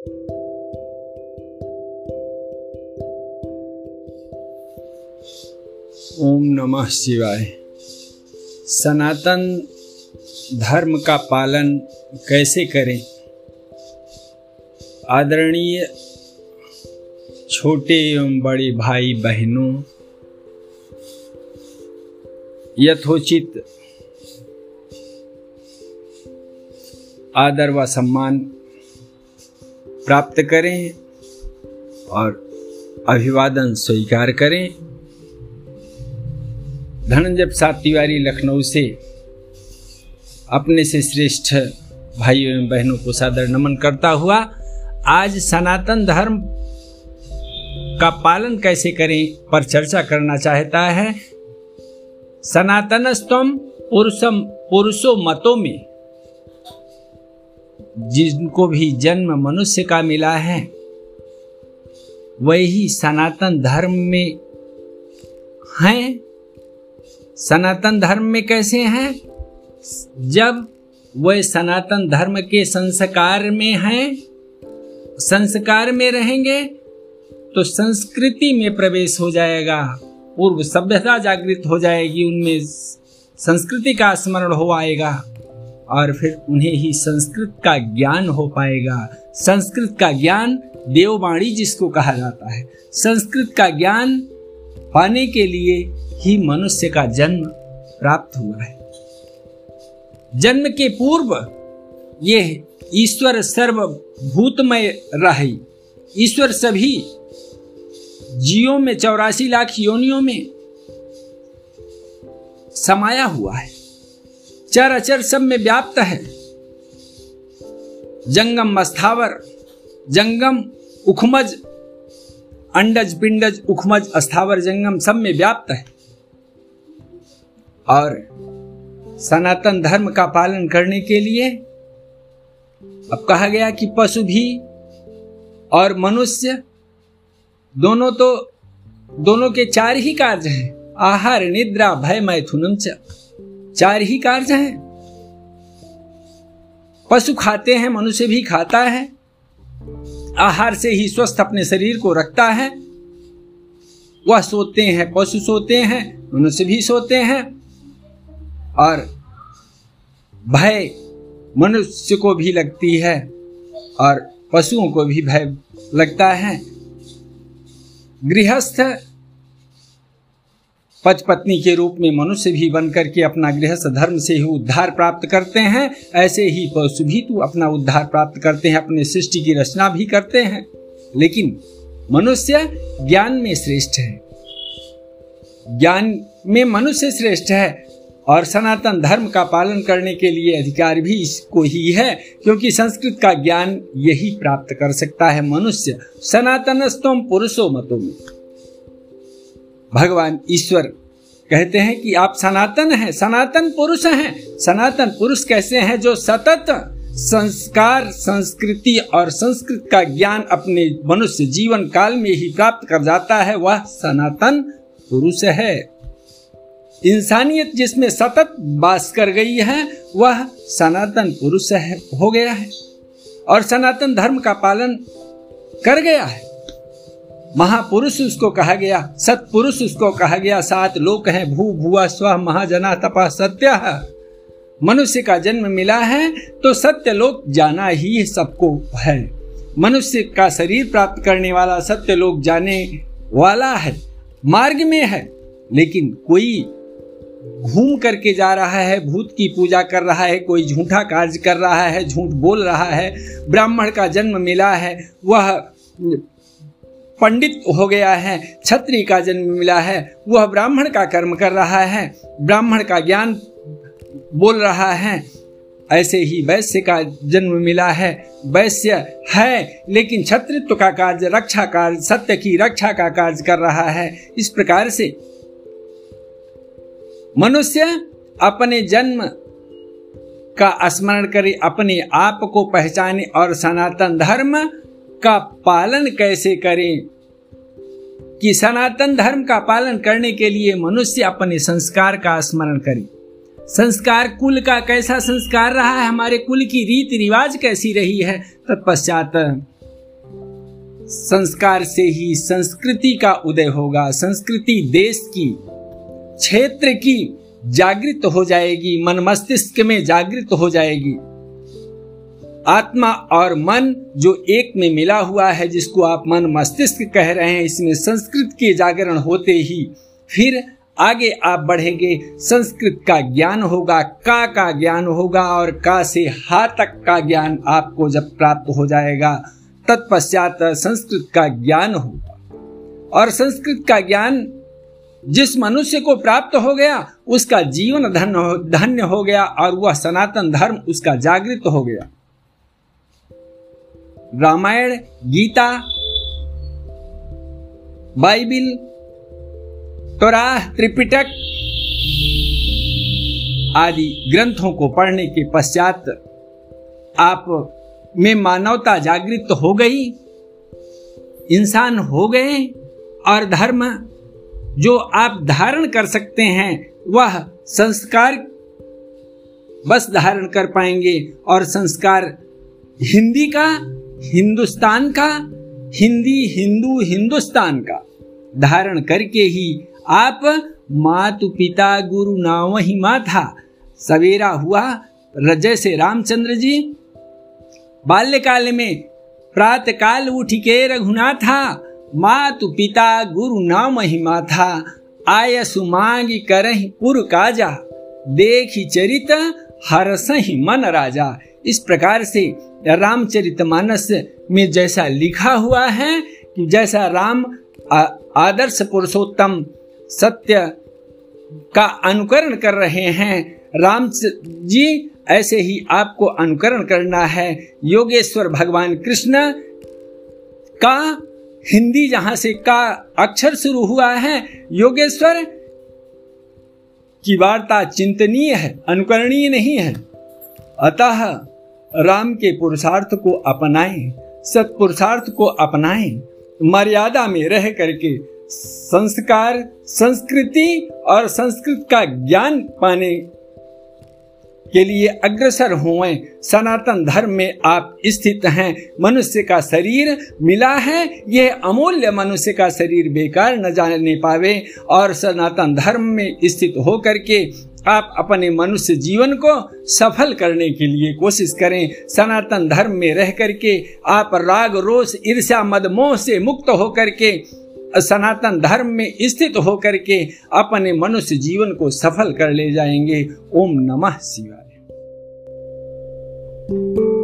ओम नमः शिवाय। सनातन धर्म का पालन कैसे करें? आदरणीय छोटे एवं बड़े भाई बहनों यथोचित आदर व सम्मान प्राप्त करें और अभिवादन स्वीकार करें। धनंजय प्रसाद तिवारी लखनऊ से अपने से श्रेष्ठ भाइयों एवं बहनों को सादर नमन करता हुआ आज सनातन धर्म का पालन कैसे करें पर चर्चा करना चाहता है। सनातनस्तम पुरुषम पुरुषो मतों में जिनको भी जन्म मनुष्य का मिला है, वही सनातन धर्म में हैं। सनातन धर्म में कैसे हैं? जब वह सनातन धर्म के संस्कार में हैं, संस्कार में रहेंगे तो संस्कृति में प्रवेश हो जाएगा, पूर्व सभ्यता जागृत हो जाएगी, उनमें संस्कृति का स्मरण हो आएगा। और फिर उन्हें ही संस्कृत का ज्ञान हो पाएगा। संस्कृत का ज्ञान देववाणी जिसको कहा जाता है। संस्कृत का ज्ञान पाने के लिए ही मनुष्य का जन्म प्राप्त हुआ है। जन्म के पूर्व ये ईश्वर सर्वभूतमय रही। ईश्वर सभी जीवों में, चौरासी लाख योनियों में समाया हुआ है। चर अचर सब में व्याप्त है। जंगम स्थावर जंगम उखमज, अंडज पिंडज, उखमज अस्थावर, जंगम सब में व्याप्त है। और सनातन धर्म का पालन करने के लिए अब कहा गया कि पशु भी और मनुष्य दोनों तो दोनों के चार ही कार्य हैं। आहार, निद्रा, भय, मैथुनम च। चार ही कार्य हैं। पशु खाते हैं, मनुष्य भी खाता है। आहार से ही स्वस्थ अपने शरीर को रखता है। वह सोते हैं, पशु सोते हैं, मनुष्य भी सोते हैं। और भय मनुष्य को भी लगती है और पशुओं को भी भय लगता है। गृहस्थ पच पत्नी के रूप में मनुष्य भी बनकर के अपना गृहस्थ धर्म से ही उद्धार प्राप्त करते हैं। ऐसे ही पशु भी तो अपना उद्धार प्राप्त करते हैं, अपने सृष्टि की रचना भी करते हैं। लेकिन मनुष्य ज्ञान में श्रेष्ठ है। ज्ञान में मनुष्य श्रेष्ठ है और सनातन धर्म का पालन करने के लिए अधिकार भी इसको ही है, क्योंकि संस्कृत का ज्ञान यही प्राप्त कर सकता है मनुष्य। सनातनस्तम पुरुषो मतों में भगवान ईश्वर कहते हैं कि आप सनातन हैं, सनातन पुरुष हैं। सनातन पुरुष कैसे हैं जो सतत संस्कार, संस्कृति और संस्कृत का ज्ञान अपने मनुष्य जीवन काल में ही प्राप्त कर जाता है, वह सनातन पुरुष है। इंसानियत जिसमें सतत बास कर गई है, वह सनातन पुरुष है, हो गया है। और सनातन धर्म का पालन कर गया है। महापुरुष उसको कहा गया, सतपुरुष उसको कहा गया, सात लोक हैं, भू भुआ स्व, महाजना, तपा, सत्य। मनुष्य का जन्म मिला है तो सत्य लोक जाना ही सबको है। मनुष्य का शरीर प्राप्त करने वाला सत्य लोक जाने वाला है, मार्ग में है, लेकिन कोई घूम करके जा रहा है, भूत की पूजा कर रहा है, कोई झूठा कार्य कर रहा है, झूठ बोल रहा है, ब्राह्मण का जन्म मिला है, वह पंडित हो गया है छत्री का जन्म मिला है, वह ब्राह्मण का कर्म कर रहा है, ब्राह्मण का ज्ञान बोल रहा है, ऐसे ही वैश्य का जन्म मिला है, वैश्य है, लेकिन छत्रित्व का कार्य, रक्षा कार्य, सत्य की रक्षा का कार्य कर रहा है, इस प्रकार से मनुष्य अपने जन्म का स्मरण करे, अपने आप को पहचाने और सनातन धर्म का पालन कैसे करें? कि सनातन धर्म का पालन करने के लिए मनुष्य अपने संस्कार का स्मरण करे। संस्कार कुल का कैसा संस्कार रहा है? हमारे कुल की रीति रिवाज कैसी रही है? तत्पश्चात संस्कार से ही संस्कृति का उदय होगा। संस्कृति देश की, क्षेत्र की जागृत हो जाएगी। मन मस्तिष्क में जागृत हो जाएगी। आत्मा और मन जो एक में मिला हुआ है, जिसको आप मन मस्तिष्क कह रहे हैं, इसमें संस्कृत के जागरण होते ही फिर आगे आप बढ़ेंगे। संस्कृत का ज्ञान होगा, का का ज्ञान होगा, और का से हा तक का ज्ञान आपको जब प्राप्त हो जाएगा, तत्पश्चात संस्कृत का ज्ञान होगा। और संस्कृत का ज्ञान जिस मनुष्य को प्राप्त हो गया, उसका जीवन धन्य धन्य हो गया, और वह सनातन धर्म उसका जागृत हो गया। रामायण, गीता, बाइबिल, तोराह, त्रिपिटक आदि ग्रंथों को पढ़ने के पश्चात आप में मानवता जागृत हो गई, इंसान हो गए और धर्म जो आप धारण कर सकते हैं, वह संस्कार बस धारण कर पाएँगे और संस्कार हिंदी का हिंदुस्तान का, हिंदी हिंदू हिंदुस्तान का। धारण करके ही आप मातु पिता गुरु नाव ही माथा सवेरा हुआ रजय से रामचंद्र जी। बाल्यकाल में प्रात काल उठ के रघुनाथा मातु पिता गुरु नाम ही माथा आय सुमांगी करही पुर काजा। देखी चरित हरस ही मन राजा। इस प्रकार से रामचरितमानस में जैसा लिखा हुआ है कि जैसा राम आदर्श पुरुषोत्तम सत्य का अनुकरण कर रहे हैं, राम जी, ऐसे ही आपको अनुकरण करना है। योगेश्वर भगवान कृष्ण का, हिंदी जहाँ से का अक्षर शुरू हुआ है, योगेश्वर की वार्ता चिंतनीय है, अनुकरणीय नहीं है। अतः राम के पुरुषार्थ को अपनाएँ सत्पुरुषार्थ को अपनाएँ, मर्यादा में रह करके संस्कार, संस्कृति और संस्कृत का ज्ञान पाने के लिए अग्रसर हुए। सनातन धर्म में आप स्थित हैं। मनुष्य का शरीर मिला है। यह अमूल्य मनुष्य का शरीर बेकार न जाने पावे और सनातन धर्म में स्थित होकर के आप अपने मनुष्य जीवन को सफल करने के लिए कोशिश करें। सनातन धर्म में रह करके आप राग, रोष, ईर्ष्या मदमोह से मुक्त होकर के, सनातन धर्म में स्थित होकर के अपने मनुष्य जीवन को सफल कर ले जाएँगे। ओम नमः शिवाय।